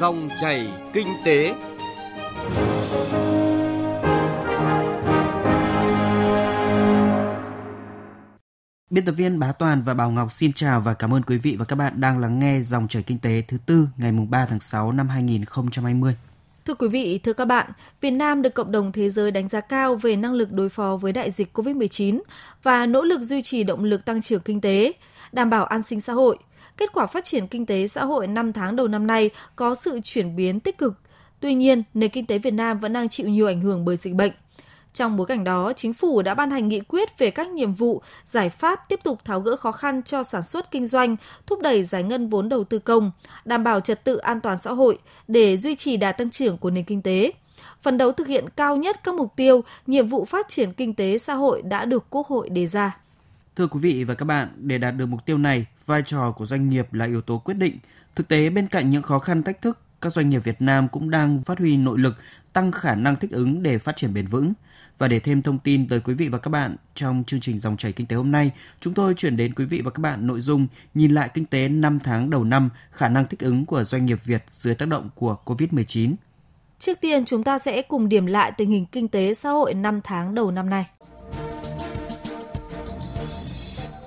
Dòng chảy kinh tế. Biên tập viên Bá Toàn và Bảo Ngọc xin chào và cảm ơn quý vị và các bạn đang lắng nghe dòng chảy kinh tế thứ tư ngày 3 tháng 6 năm 2020. Thưa quý vị, thưa các bạn, Việt Nam được cộng đồng thế giới đánh giá cao về năng lực đối phó với đại dịch COVID-19 và nỗ lực duy trì động lực tăng trưởng kinh tế, đảm bảo an sinh xã hội. Kết quả phát triển kinh tế xã hội 5 tháng đầu năm nay có sự chuyển biến tích cực. Tuy nhiên, nền kinh tế Việt Nam vẫn đang chịu nhiều ảnh hưởng bởi dịch bệnh. Trong bối cảnh đó, chính phủ đã ban hành nghị quyết về các nhiệm vụ, giải pháp tiếp tục tháo gỡ khó khăn cho sản xuất kinh doanh, thúc đẩy giải ngân vốn đầu tư công, đảm bảo trật tự an toàn xã hội để duy trì đà tăng trưởng của nền kinh tế. Phần đấu thực hiện cao nhất các mục tiêu, nhiệm vụ phát triển kinh tế xã hội đã được Quốc hội đề ra. Thưa quý vị và các bạn, để đạt được mục tiêu này, vai trò của doanh nghiệp là yếu tố quyết định. Thực tế bên cạnh những khó khăn thách thức, các doanh nghiệp Việt Nam cũng đang phát huy nội lực, tăng khả năng thích ứng để phát triển bền vững. Và để thêm thông tin tới quý vị và các bạn trong chương trình dòng chảy kinh tế hôm nay, chúng tôi chuyển đến quý vị và các bạn nội dung nhìn lại kinh tế 5 tháng đầu năm, khả năng thích ứng của doanh nghiệp Việt dưới tác động của COVID-19. Trước tiên, chúng ta sẽ cùng điểm lại tình hình kinh tế xã hội 5 tháng đầu năm nay.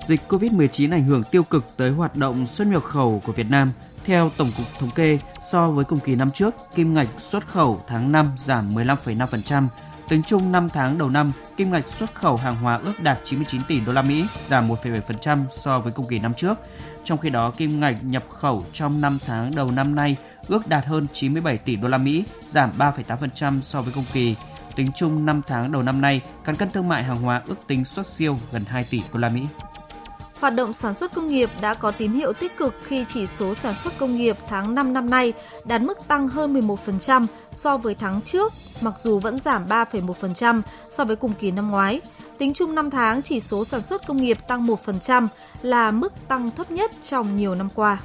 Dịch COVID-19 ảnh hưởng tiêu cực tới hoạt động xuất nhập khẩu của Việt Nam. Theo Tổng cục Thống kê, so với cùng kỳ năm trước, kim ngạch xuất khẩu tháng 5 giảm 15,5%, Tính chung 5 tháng đầu năm, kim ngạch xuất khẩu hàng hóa ước đạt 99 tỷ đô la Mỹ, giảm 1,7% so với cùng kỳ năm trước. Trong khi đó, kim ngạch nhập khẩu trong 5 tháng đầu năm nay ước đạt hơn 97 tỷ đô la Mỹ, giảm 3,8% so với cùng kỳ. Tính chung 5 tháng đầu năm nay, cán cân thương mại hàng hóa ước tính xuất siêu gần 2 tỷ đô la Mỹ. Hoạt động sản xuất công nghiệp đã có tín hiệu tích cực khi chỉ số sản xuất công nghiệp tháng 5 năm nay đạt mức tăng hơn 11% so với tháng trước, mặc dù vẫn giảm 3,1% so với cùng kỳ năm ngoái. Tính chung 5 tháng, chỉ số sản xuất công nghiệp tăng 1% là mức tăng thấp nhất trong nhiều năm qua.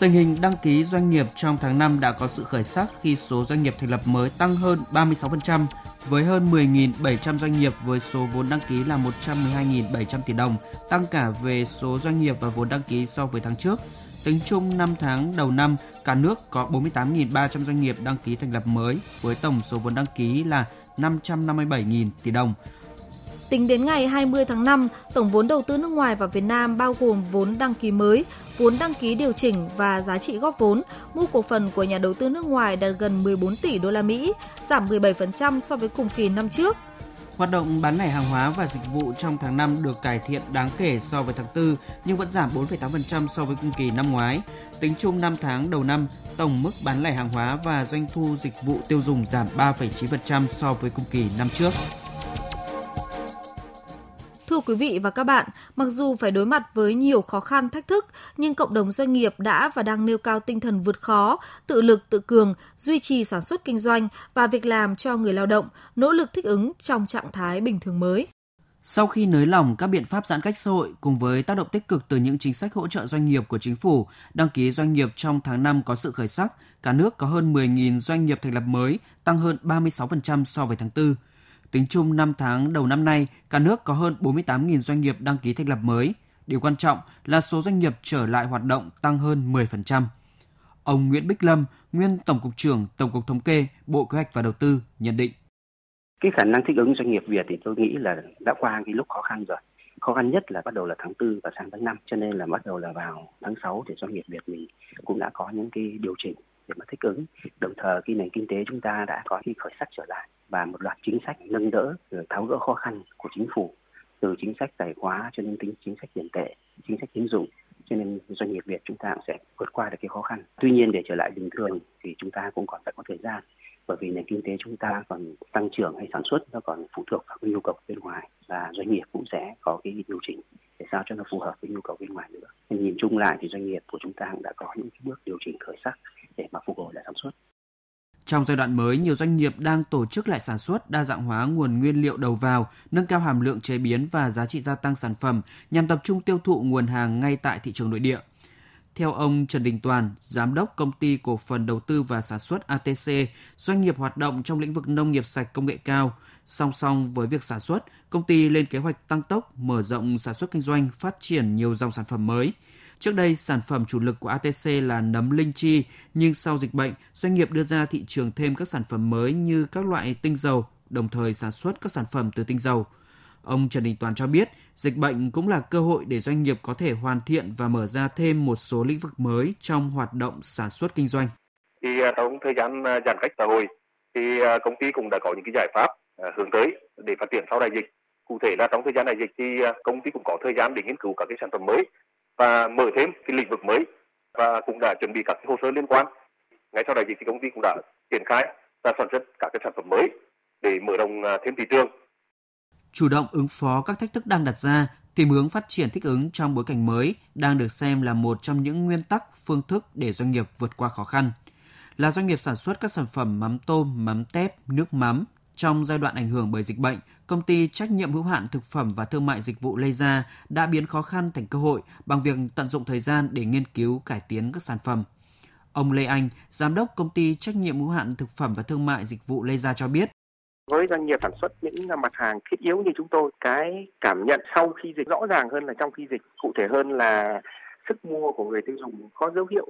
Tình hình đăng ký doanh nghiệp trong tháng 5 đã có sự khởi sắc khi số doanh nghiệp thành lập mới tăng hơn 36% với hơn 10.700 doanh nghiệp với số vốn đăng ký là 112.700 tỷ đồng, tăng cả về số doanh nghiệp và vốn đăng ký so với tháng trước. Tính chung 5 tháng đầu năm, cả nước có 48.300 doanh nghiệp đăng ký thành lập mới với tổng số vốn đăng ký là 557.000 tỷ đồng. Tính đến ngày 20 tháng 5, tổng vốn đầu tư nước ngoài vào Việt Nam bao gồm vốn đăng ký mới, vốn đăng ký điều chỉnh và giá trị góp vốn, mua cổ phần của nhà đầu tư nước ngoài đạt gần 14 tỷ đô la Mỹ, giảm 17% so với cùng kỳ năm trước. Hoạt động bán lẻ hàng hóa và dịch vụ trong tháng 5 được cải thiện đáng kể so với tháng 4 nhưng vẫn giảm 4,8% so với cùng kỳ năm ngoái. Tính chung 5 tháng đầu năm, tổng mức bán lẻ hàng hóa và doanh thu dịch vụ tiêu dùng giảm 3,9% so với cùng kỳ năm trước. Thưa quý vị và các bạn, mặc dù phải đối mặt với nhiều khó khăn thách thức, nhưng cộng đồng doanh nghiệp đã và đang nêu cao tinh thần vượt khó, tự lực tự cường, duy trì sản xuất kinh doanh và việc làm cho người lao động, nỗ lực thích ứng trong trạng thái bình thường mới. Sau khi nới lỏng các biện pháp giãn cách xã hội cùng với tác động tích cực từ những chính sách hỗ trợ doanh nghiệp của chính phủ, đăng ký doanh nghiệp trong tháng 5 có sự khởi sắc, cả nước có hơn 10.000 doanh nghiệp thành lập mới, tăng hơn 36% so với tháng 4. Tính chung 5 tháng đầu năm nay, cả nước có hơn 48.000 doanh nghiệp đăng ký thành lập mới. Điều quan trọng là số doanh nghiệp trở lại hoạt động tăng hơn 10%. Ông Nguyễn Bích Lâm, nguyên Tổng cục trưởng Tổng cục Thống kê, Bộ Kế hoạch và Đầu tư nhận định. Cái khả năng thích ứng doanh nghiệp Việt thì tôi nghĩ là đã qua cái lúc khó khăn rồi. Khó khăn nhất là bắt đầu là tháng 4 và sang tháng 5, cho nên là bắt đầu là vào tháng 6 thì doanh nghiệp Việt mình cũng đã có những cái điều chỉnh để mà thích ứng. Đồng thời cái nền kinh tế chúng ta đã có cái khởi sắc trở lại và một loạt chính sách nâng đỡ rồi tháo gỡ khó khăn của chính phủ từ chính sách tài khóa cho đến tính chính sách tiền tệ, chính sách tín dụng cho nên doanh nghiệp Việt chúng ta cũng sẽ vượt qua được cái khó khăn. Tuy nhiên để trở lại bình thường thì chúng ta cũng còn phải có thời gian bởi vì nền kinh tế chúng ta còn tăng trưởng hay sản xuất nó còn phụ thuộc vào cái nhu cầu bên ngoài và doanh nghiệp cũng sẽ có cái điều chỉnh để sao cho nó phù hợp với nhu cầu bên ngoài nữa. Nên nhìn chung lại thì doanh nghiệp của chúng ta cũng đã có những cái bước điều chỉnh khởi sắc để mà phục hồi lại. Trong giai đoạn mới, nhiều doanh nghiệp đang tổ chức lại sản xuất, đa dạng hóa nguồn nguyên liệu đầu vào, nâng cao hàm lượng chế biến và giá trị gia tăng sản phẩm nhằm tập trung tiêu thụ nguồn hàng ngay tại thị trường nội địa. Theo ông Trần Đình Toàn, Giám đốc Công ty Cổ phần Đầu tư và Sản xuất ATC, doanh nghiệp hoạt động trong lĩnh vực nông nghiệp sạch công nghệ cao. Song song với việc sản xuất, công ty lên kế hoạch tăng tốc, mở rộng sản xuất kinh doanh, phát triển nhiều dòng sản phẩm mới. Trước đây, sản phẩm chủ lực của ATC là nấm linh chi, nhưng sau dịch bệnh, doanh nghiệp đưa ra thị trường thêm các sản phẩm mới như các loại tinh dầu, đồng thời sản xuất các sản phẩm từ tinh dầu. Ông Trần Đình Toàn cho biết, dịch bệnh cũng là cơ hội để doanh nghiệp có thể hoàn thiện và mở ra thêm một số lĩnh vực mới trong hoạt động sản xuất kinh doanh. Thì à, trong thời gian à, giãn cách xã hội, thì à, công ty cũng đã có những cái giải pháp hướng tới để phát triển sau đại dịch. Cụ thể là trong thời gian đại dịch thì công ty cũng có thời gian để nghiên cứu các cái sản phẩm mới và mở thêm cái lĩnh vực mới và cũng đã chuẩn bị các hồ sơ liên quan. Ngay sau đại dịch thì công ty cũng đã triển khai và sản xuất các cái sản phẩm mới để mở rộng à, thêm thị trường chủ động ứng phó các thách thức đang đặt ra, tìm hướng phát triển thích ứng trong bối cảnh mới đang được xem là một trong những nguyên tắc, phương thức để doanh nghiệp vượt qua khó khăn. Là doanh nghiệp sản xuất các sản phẩm mắm tôm, mắm tép, nước mắm, trong giai đoạn ảnh hưởng bởi dịch bệnh, công ty trách nhiệm hữu hạn thực phẩm và thương mại dịch vụ Lê Gia đã biến khó khăn thành cơ hội bằng việc tận dụng thời gian để nghiên cứu cải tiến các sản phẩm. Ông Lê Anh, giám đốc công ty trách nhiệm hữu hạn thực phẩm và thương mại dịch vụ Lê Gia cho biết, với doanh nghiệp sản xuất những mặt hàng thiết yếu như chúng tôi cái cảm nhận sau khi dịch rõ ràng hơn là trong khi dịch cụ thể hơn là sức mua của người tiêu dùng có dấu hiệu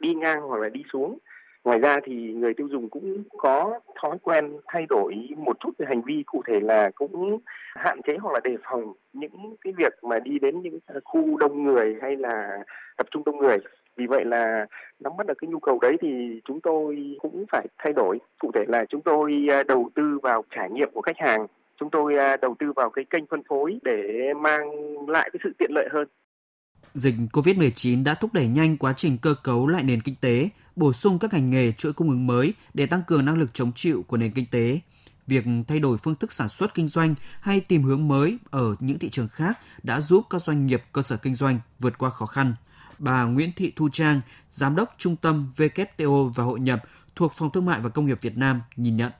đi ngang hoặc là đi xuống ngoài ra thì người tiêu dùng cũng có thói quen thay đổi một chút về hành vi, cụ thể là cũng hạn chế hoặc là đề phòng những cái việc mà đi đến những khu đông người hay là tập trung đông người. Vì vậy là nắm bắt được cái nhu cầu đấy thì chúng tôi cũng phải thay đổi. Cụ thể là chúng tôi à, đầu tư vào trải nghiệm của khách hàng. Chúng tôi à, đầu tư vào cái kênh phân phối để mang lại cái sự tiện lợi hơn. Dịch COVID-19 đã thúc đẩy nhanh quá trình cơ cấu lại nền kinh tế, bổ sung các ngành nghề chuỗi cung ứng mới để tăng cường năng lực chống chịu của nền kinh tế. Việc thay đổi phương thức sản xuất kinh doanh hay tìm hướng mới ở những thị trường khác đã giúp các doanh nghiệp cơ sở kinh doanh vượt qua khó khăn – bà Nguyễn Thị Thu Trang, Giám đốc Trung tâm WTO và Hội nhập thuộc Phòng Thương mại và Công nghiệp Việt Nam nhìn nhận.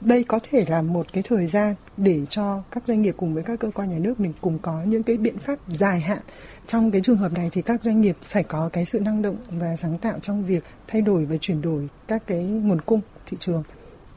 Đây có thể là một cái thời gian để cho các doanh nghiệp cùng với các cơ quan nhà nước mình cùng có những cái biện pháp dài hạn. Trong cái trường hợp này thì các doanh nghiệp phải có cái sự năng động và sáng tạo trong việc thay đổi và chuyển đổi các cái nguồn cung thị trường.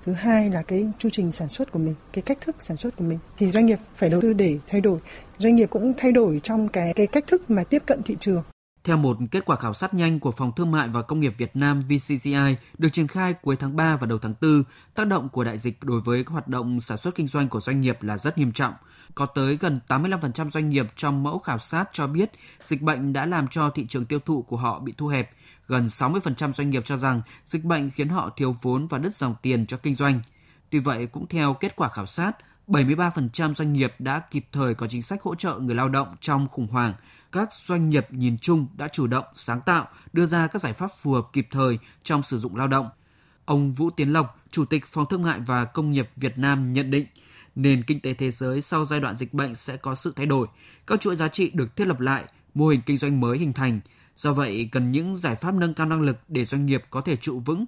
Thứ hai là cái chu trình sản xuất của mình, cái cách thức sản xuất của mình thì doanh nghiệp phải đầu tư để thay đổi. Doanh nghiệp cũng thay đổi trong cái cái cách thức mà tiếp cận thị trường. Theo một kết quả khảo sát nhanh của Phòng Thương mại và Công nghiệp Việt Nam VCCI được triển khai cuối tháng 3 và đầu tháng 4, tác động của đại dịch đối với các hoạt động sản xuất kinh doanh của doanh nghiệp là rất nghiêm trọng. Có tới gần 85% doanh nghiệp trong mẫu khảo sát cho biết dịch bệnh đã làm cho thị trường tiêu thụ của họ bị thu hẹp. Gần 60% doanh nghiệp cho rằng dịch bệnh khiến họ thiếu vốn và đứt dòng tiền cho kinh doanh. Tuy vậy, cũng theo kết quả khảo sát, 73% doanh nghiệp đã kịp thời có chính sách hỗ trợ người lao động trong khủng hoảng, các doanh nghiệp nhìn chung đã chủ động, sáng tạo, đưa ra các giải pháp phù hợp kịp thời trong sử dụng lao động. Ông Vũ Tiến Lộc, Chủ tịch Phòng Thương mại và Công nghiệp Việt Nam nhận định, nền kinh tế thế giới sau giai đoạn dịch bệnh sẽ có sự thay đổi, các chuỗi giá trị được thiết lập lại, mô hình kinh doanh mới hình thành. Do vậy, cần những giải pháp nâng cao năng lực để doanh nghiệp có thể trụ vững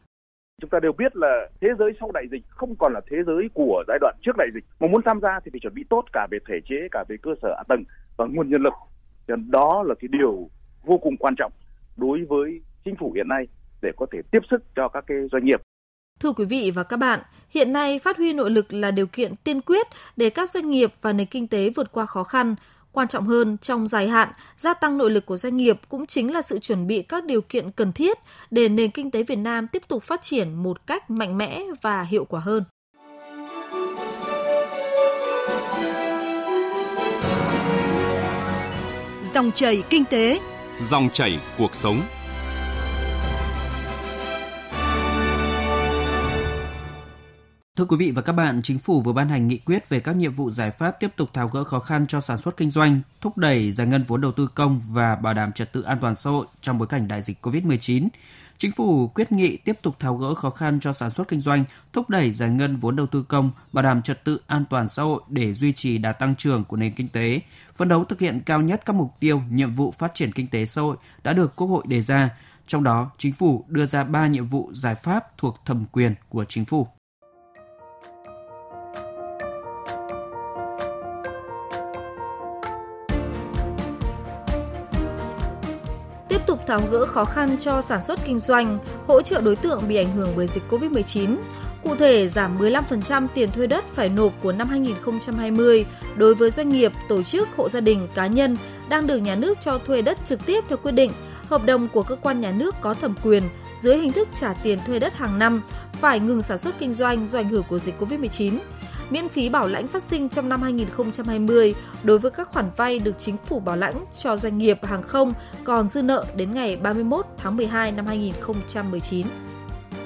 chúng ta đều biết là thế giới sau đại dịch không còn là thế giới của giai đoạn trước đại dịch mà muốn tham gia thì phải chuẩn bị tốt cả về thể chế cả về cơ sở hạ tầng và nguồn nhân lực cho đó là cái điều vô cùng quan trọng đối với chính phủ hiện nay để có thể tiếp sức cho các cái doanh nghiệp. Thưa quý vị và các bạn, hiện nay phát huy nội lực là điều kiện tiên quyết để các doanh nghiệp và nền kinh tế vượt qua khó khăn. Quan trọng hơn, trong dài hạn, gia tăng nội lực của doanh nghiệp cũng chính là sự chuẩn bị các điều kiện cần thiết để nền kinh tế Việt Nam tiếp tục phát triển một cách mạnh mẽ và hiệu quả hơn. Dòng chảy kinh tế, dòng chảy cuộc sống. Thưa quý vị và các bạn, Chính phủ vừa ban hành nghị quyết về các nhiệm vụ giải pháp tiếp tục tháo gỡ khó khăn cho sản xuất kinh doanh, thúc đẩy giải ngân vốn đầu tư công và bảo đảm trật tự an toàn xã hội trong bối cảnh đại dịch COVID-19. Chính phủ quyết nghị tiếp tục tháo gỡ khó khăn cho sản xuất kinh doanh, thúc đẩy giải ngân vốn đầu tư công, bảo đảm trật tự an toàn xã hội để duy trì đà tăng trưởng của nền kinh tế, phấn đấu thực hiện cao nhất các mục tiêu, nhiệm vụ phát triển kinh tế xã hội đã được Quốc hội đề ra. Trong đó, chính phủ đưa ra 3 nhiệm vụ giải pháp thuộc thẩm quyền của chính phủ. Tháo gỡ khó khăn cho sản xuất kinh doanh, hỗ trợ đối tượng bị ảnh hưởng bởi dịch COVID-19. Cụ thể, giảm 15% tiền thuê đất phải nộp của năm 2020 đối với doanh nghiệp, tổ chức, hộ gia đình, cá nhân đang được nhà nước cho thuê đất trực tiếp theo quyết định, hợp đồng của cơ quan nhà nước có thẩm quyền dưới hình thức trả tiền thuê đất hàng năm, phải ngừng sản xuất kinh doanh do ảnh hưởng của dịch COVID-19 miễn phí bảo lãnh phát sinh trong năm 2020 đối với các khoản vay được chính phủ bảo lãnh cho doanh nghiệp hàng không còn dư nợ đến ngày 31 tháng 12 năm 2019.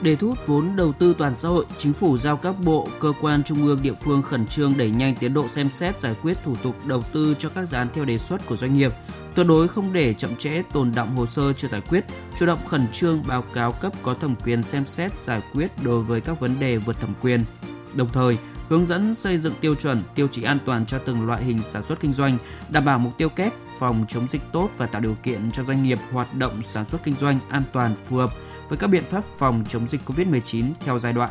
Để thu hút vốn đầu tư toàn xã hội, chính phủ giao các bộ, cơ quan trung ương địa phương khẩn trương đẩy nhanh tiến độ xem xét giải quyết thủ tục đầu tư cho các dự án theo đề xuất của doanh nghiệp, tuyệt đối không để chậm trễ tồn động hồ sơ chưa giải quyết, chủ động khẩn trương báo cáo cấp có thẩm quyền xem xét giải quyết đối với các vấn đề vượt thẩm quyền. Đồng thời, hướng dẫn xây dựng tiêu chuẩn, tiêu chí an toàn cho từng loại hình sản xuất kinh doanh, đảm bảo mục tiêu kép phòng chống dịch tốt và tạo điều kiện cho doanh nghiệp hoạt động sản xuất kinh doanh an toàn phù hợp với các biện pháp phòng chống dịch COVID-19 theo giai đoạn.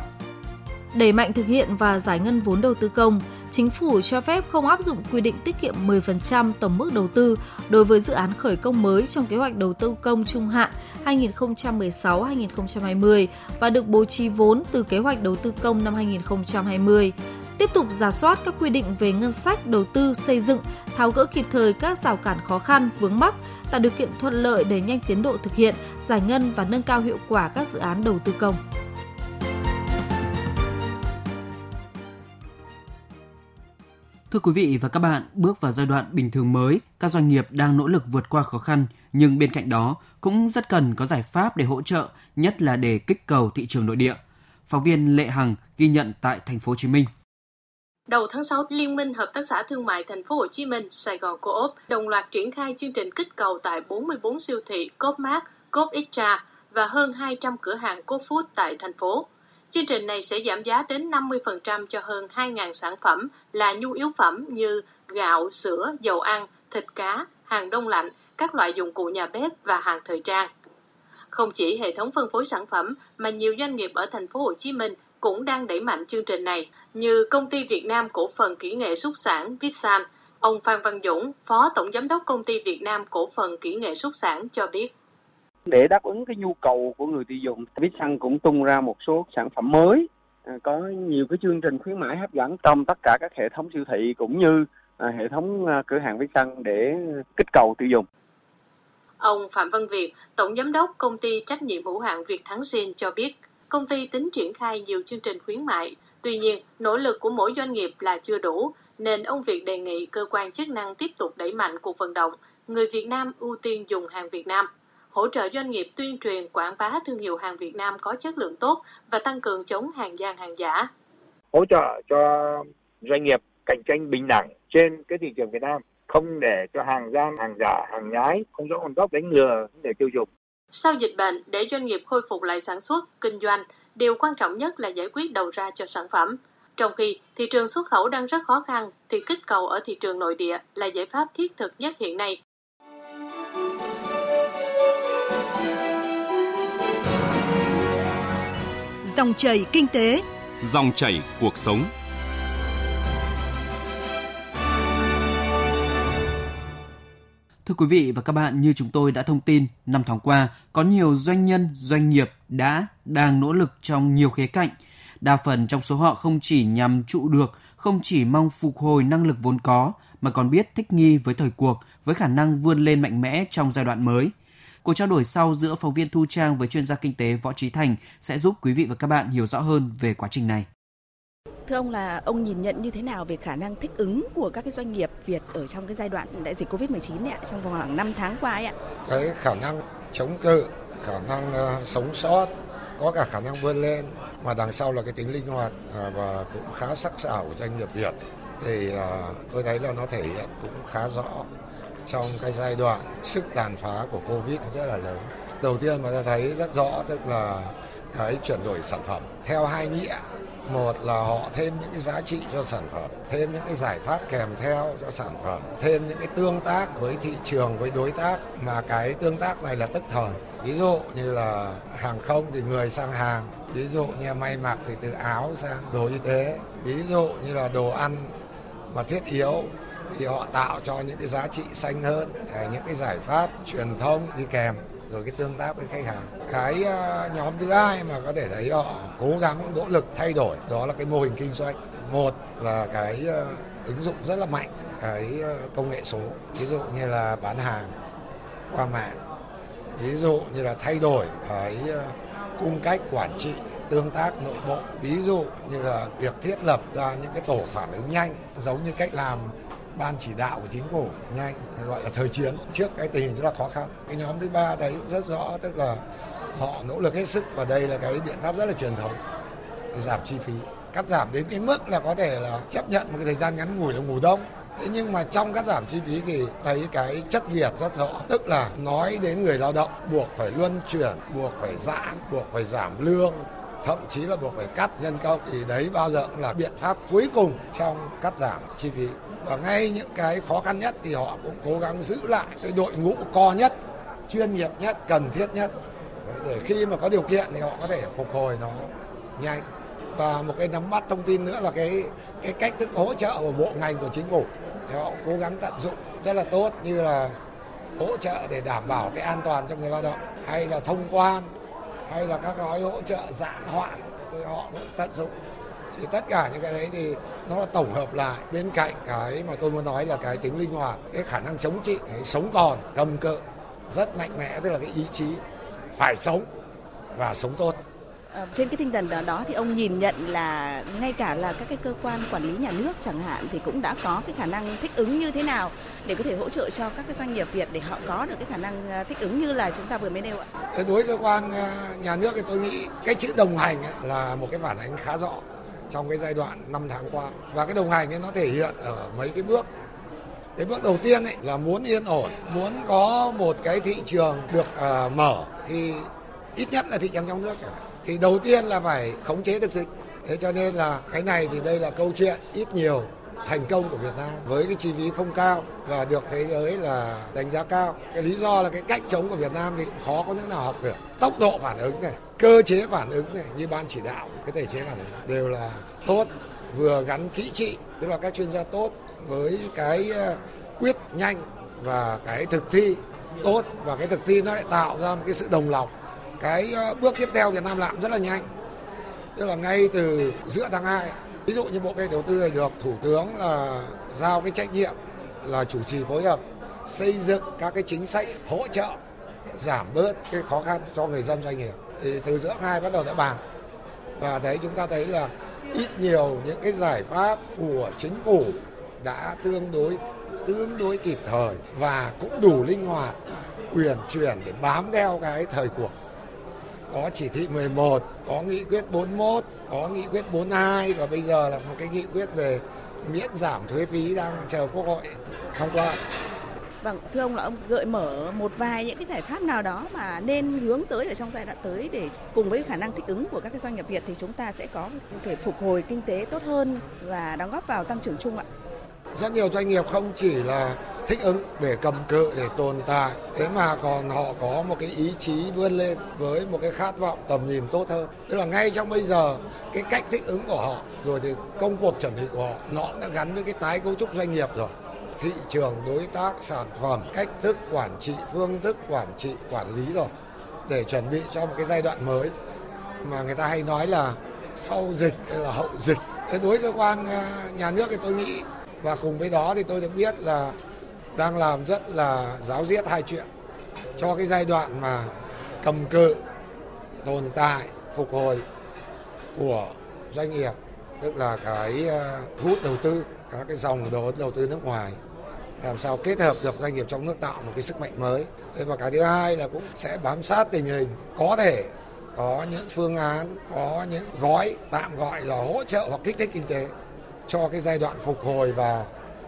Đẩy mạnh thực hiện và giải ngân vốn đầu tư công, chính phủ cho phép không áp dụng quy định tiết kiệm 10% tổng mức đầu tư đối với dự án khởi công mới trong kế hoạch đầu tư công trung hạn 2016-2020 và được bố trí vốn từ kế hoạch đầu tư công năm 2020 tiếp tục giả soát các quy định về ngân sách đầu tư xây dựng, tháo gỡ kịp thời các rào cản khó khăn, vướng mắc, tạo điều kiện thuận lợi để nhanh tiến độ thực hiện, giải ngân và nâng cao hiệu quả các dự án đầu tư công. Thưa quý vị và các bạn, bước vào giai đoạn bình thường mới, các doanh nghiệp đang nỗ lực vượt qua khó khăn, nhưng bên cạnh đó cũng rất cần có giải pháp để hỗ trợ, nhất là để kích cầu thị trường nội địa. Phóng viên Lệ Hằng ghi nhận tại thành phố Hồ Chí Minh. Đầu tháng 6, Liên minh Hợp tác xã Thương mại Thành phố Hồ Chí Minh, Sài Gòn Co-op đồng loạt triển khai chương trình kích cầu tại 44 siêu thị Coopmart, Coop Extra và hơn 200 cửa hàng Coop Food tại thành phố. Chương trình này sẽ giảm giá đến 50% cho hơn 2.000 sản phẩm là nhu yếu phẩm như gạo, sữa, dầu ăn, thịt cá, hàng đông lạnh, các loại dụng cụ nhà bếp và hàng thời trang. Không chỉ hệ thống phân phối sản phẩm mà nhiều doanh nghiệp ở thành phố Hồ Chí Minh cũng đang đẩy mạnh chương trình này như công ty Việt Nam cổ phần kỹ nghệ xuất sản Vitsan. Ông Phan Văn Dũng, Phó Tổng Giám đốc công ty Việt Nam cổ phần kỹ nghệ xuất sản cho biết. Để đáp ứng cái nhu cầu của người tiêu dùng, Vitsan cũng tung ra một số sản phẩm mới, à, có nhiều cái chương trình khuyến mãi hấp dẫn trong tất cả các hệ thống siêu thị cũng như à, hệ thống à, cửa hàng Vitsan để kích cầu tiêu dùng. Ông Phạm Văn Việt, Tổng Giám đốc công ty trách nhiệm hữu hạn Việt Thắng Sinh cho biết, công ty tính triển khai nhiều chương trình khuyến mại. Tuy nhiên, nỗ lực của mỗi doanh nghiệp là chưa đủ, nên ông Việt đề nghị cơ quan chức năng tiếp tục đẩy mạnh cuộc vận động người Việt Nam ưu tiên dùng hàng Việt Nam, hỗ trợ doanh nghiệp tuyên truyền quảng bá thương hiệu hàng Việt Nam có chất lượng tốt và tăng cường chống hàng gian hàng giả. Hỗ trợ cho doanh nghiệp cạnh tranh bình đẳng trên cái thị trường Việt Nam, không để cho hàng gian, hàng giả, hàng nhái, không rõ nguồn gốc đánh lừa để tiêu dùng. Sau dịch bệnh, để doanh nghiệp khôi phục lại sản xuất, kinh doanh, điều quan trọng nhất là giải quyết đầu ra cho sản phẩm. Trong khi thị trường xuất khẩu đang rất khó khăn, thì kích cầu ở thị trường nội địa là giải pháp thiết thực nhất hiện nay. Dòng chảy kinh tế, dòng chảy cuộc sống. Thưa quý vị và các bạn, như chúng tôi đã thông tin, năm tháng qua, có nhiều doanh nhân, doanh nghiệp đã, đang nỗ lực trong nhiều khía cạnh. Đa phần trong số họ không chỉ nhằm trụ được, không chỉ mong phục hồi năng lực vốn có, mà còn biết thích nghi với thời cuộc, với khả năng vươn lên mạnh mẽ trong giai đoạn mới. Cuộc trao đổi sau giữa phóng viên Thu Trang với chuyên gia kinh tế Võ Trí Thành sẽ giúp quý vị và các bạn hiểu rõ hơn về quá trình này. Thưa ông là ông nhìn nhận như thế nào về khả năng thích ứng của các cái doanh nghiệp Việt ở trong cái giai đoạn đại dịch Covid-19 này trong vòng khoảng 5 tháng qua ấy ạ? Cái khả năng chống cự, khả năng uh, sống sót, có cả khả năng vươn lên mà đằng sau là cái tính linh hoạt uh, và cũng khá sắc sảo của doanh nghiệp Việt thì uh, tôi thấy là nó thể hiện cũng khá rõ trong cái giai đoạn sức tàn phá của Covid rất là lớn. Đầu tiên mà ta thấy rất rõ, tức là cái chuyển đổi sản phẩm theo hai nghĩa. Một là họ thêm những cái giá trị cho sản phẩm, thêm những cái giải pháp kèm theo cho sản phẩm, thêm những cái tương tác với thị trường, với đối tác. Mà cái tương tác này là tức thời. Ví dụ như là hàng không thì người sang hàng, ví dụ như may mặc thì từ áo sang đồ y tế, ví dụ như là đồ ăn mà thiết yếu thì họ tạo cho những cái giá trị xanh hơn à, những cái giải pháp truyền thông đi kèm, rồi cái tương tác với khách hàng. Cái à, nhóm thứ hai mà có thể thấy họ cố gắng, nỗ lực thay đổi, đó là cái mô hình kinh doanh. Một là cái à, ứng dụng rất là mạnh, cái công nghệ số. Ví dụ như là bán hàng qua mạng. Ví dụ như là thay đổi cái cung cách quản trị, tương tác nội bộ. Ví dụ như là việc thiết lập ra những cái tổ phản ứng nhanh, giống như cách làm ban chỉ đạo của chính phủ nhanh gọi là thời chiến trước cái tình hình rất là khó khăn. Cái nhóm thứ ba thấy cũng rất rõ tức là họ nỗ lực hết sức và đây là cái biện pháp rất là truyền thống giảm chi phí. Cắt giảm đến cái mức là có thể là chấp nhận một cái thời gian ngắn ngủi là ngủ đông. Thế nhưng mà trong cắt giảm chi phí thì thấy cái chất Việt rất rõ, tức là nói đến người lao động buộc phải luân chuyển, buộc phải giãn, buộc phải giảm lương, thậm chí là buộc phải cắt nhân công. Thì đấy bao giờ cũng là biện pháp cuối cùng trong cắt giảm chi phí. Và ngay những cái khó khăn nhất thì họ cũng cố gắng giữ lại cái đội ngũ co nhất, chuyên nghiệp nhất, cần thiết nhất. Để khi mà có điều kiện thì họ có thể phục hồi nó nhanh. Và một cái nắm bắt thông tin nữa là cái cái cách thức hỗ trợ của bộ ngành của chính phủ. Thì họ cố gắng tận dụng rất là tốt như là hỗ trợ để đảm bảo cái an toàn cho người lao động, hay là thông quan hay là các gói hỗ trợ giãn hoãn thì họ cũng tận dụng. Thì tất cả những cái đấy thì nó là tổng hợp lại. Bên cạnh cái mà tôi muốn nói là cái tính linh hoạt, cái khả năng chống trị, cái sống còn, cầm cự rất mạnh mẽ, tức là cái ý chí phải sống và sống tốt. Ờ, trên cái tinh thần đó, đó thì ông nhìn nhận là ngay cả là các cái cơ quan quản lý nhà nước chẳng hạn thì cũng đã có cái khả năng thích ứng như thế nào để có thể hỗ trợ cho các cái doanh nghiệp Việt để họ có được cái khả năng ờ, thích ứng như là chúng ta vừa mới nêu ạ. Đối với cơ quan ờ, nhà nước thì tôi nghĩ cái chữ đồng hành là một cái phản ánh khá rõ trong cái giai đoạn 5 tháng qua. Và cái đồng hành ấy nó thể hiện ở mấy cái bước. Cái bước đầu tiên ấy là muốn yên ổn muốn có một cái thị trường được uh, mở. Thì ít nhất là thị trường trong nước thì đầu tiên là phải khống chế được dịch thế cho nên là cái này thì đây là câu chuyện ít nhiều thành công của Việt Nam với cái chi phí không cao và được thế giới là đánh giá cao. Cái lý do là cái cách chống của Việt Nam thì cũng khó có nước nào học được. Tốc độ phản ứng này, cơ chế phản ứng này như ban chỉ đạo, cái thể chế phản ứng đều là tốt, vừa gắn kỹ trị, tức là các chuyên gia tốt với cái ờ, quyết nhanh và cái thực thi tốt và cái thực thi nó lại tạo ra một cái sự đồng lòng cái ờ, bước tiếp theo Việt Nam làm rất là nhanh. Tức là ngay từ giữa tháng 2 ví dụ như bộ kế đầu tư được thủ tướng là giao cái trách nhiệm là chủ trì phối hợp xây dựng các cái chính sách hỗ trợ giảm bớt cái khó khăn cho người dân doanh nghiệp. Thì từ giữa hai bắt đầu đã bàn. Và thấy chúng ta thấy là ít nhiều những cái giải pháp của chính phủ đã tương đối tương đối kịp thời và cũng đủ linh hoạt quyền chuyển để bám theo cái thời cuộc có chỉ thị 11, có nghị quyết 41, có nghị quyết 42 và bây giờ là một cái nghị quyết về miễn giảm thuế phí đang chờ Quốc hội thông qua. Vâng, thưa ông là ông gợi mở một vài những cái giải pháp nào đó mà nên hướng tới ở trong giai đoạn tới để cùng với khả năng thích ứng của các cái doanh nghiệp Việt thì chúng ta sẽ có thể phục hồi kinh tế tốt hơn và đóng góp vào tăng trưởng chung ạ rất nhiều doanh nghiệp không chỉ là thích ứng để cầm cự, để tồn tại. Thế mà còn họ có một cái ý chí vươn lên với một cái khát vọng tầm nhìn tốt hơn. Tức là ngay trong bây giờ, cái cách thích ứng của họ, rồi thì công cuộc chuẩn bị của họ, nó đã gắn với cái tái cấu trúc doanh nghiệp rồi. Thị trường đối tác, sản phẩm, cách thức quản trị, phương thức quản trị, quản lý rồi. Để chuẩn bị cho một cái giai đoạn mới. Mà người ta hay nói là sau dịch hay là hậu dịch. Thế đối với cơ quan à, nhà nước thì tôi nghĩ, và cùng với đó thì tôi được biết là đang làm rất là giáo diết hai chuyện. Cho cái giai đoạn mà cầm cự, tồn tại, phục hồi của doanh nghiệp, tức là cái ờ, thu hút đầu tư, các cái dòng đầu đầu tư nước ngoài, làm sao kết hợp được doanh nghiệp trong nước tạo một cái sức mạnh mới. Thế và cái thứ hai là cũng sẽ bám sát tình hình. Có thể có những phương án, có những gói tạm gọi là hỗ trợ hoặc kích thích kinh tế cho cái giai đoạn phục hồi và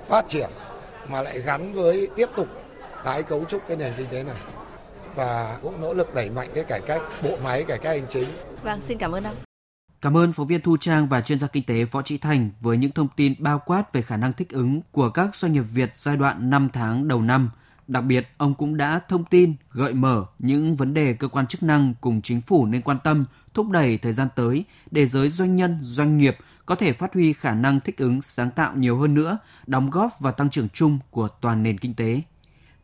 phát triển mà lại gắn với tiếp tục tái cấu trúc cái nền kinh tế này và cũng nỗ lực đẩy mạnh cái cải cách bộ máy cải cách hành chính. Vâng, xin cảm ơn ông. Cảm ơn phóng viên Thu Trang và chuyên gia kinh tế Võ Trí Thành với những thông tin bao quát về khả năng thích ứng của các doanh nghiệp Việt giai đoạn 5 tháng đầu năm. Đặc biệt, ông cũng đã thông tin, gợi mở những vấn đề cơ quan chức năng cùng chính phủ nên quan tâm, thúc đẩy thời gian tới để giới doanh nhân, doanh nghiệp có thể phát huy khả năng thích ứng sáng tạo nhiều hơn nữa, đóng góp vào tăng trưởng chung của toàn nền kinh tế.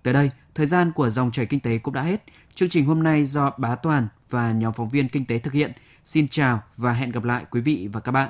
Tới đây, thời gian của dòng chảy kinh tế cũng đã hết. Chương trình hôm nay do Bá Toàn và nhóm phóng viên kinh tế thực hiện. Xin chào và hẹn gặp lại quý vị và các bạn.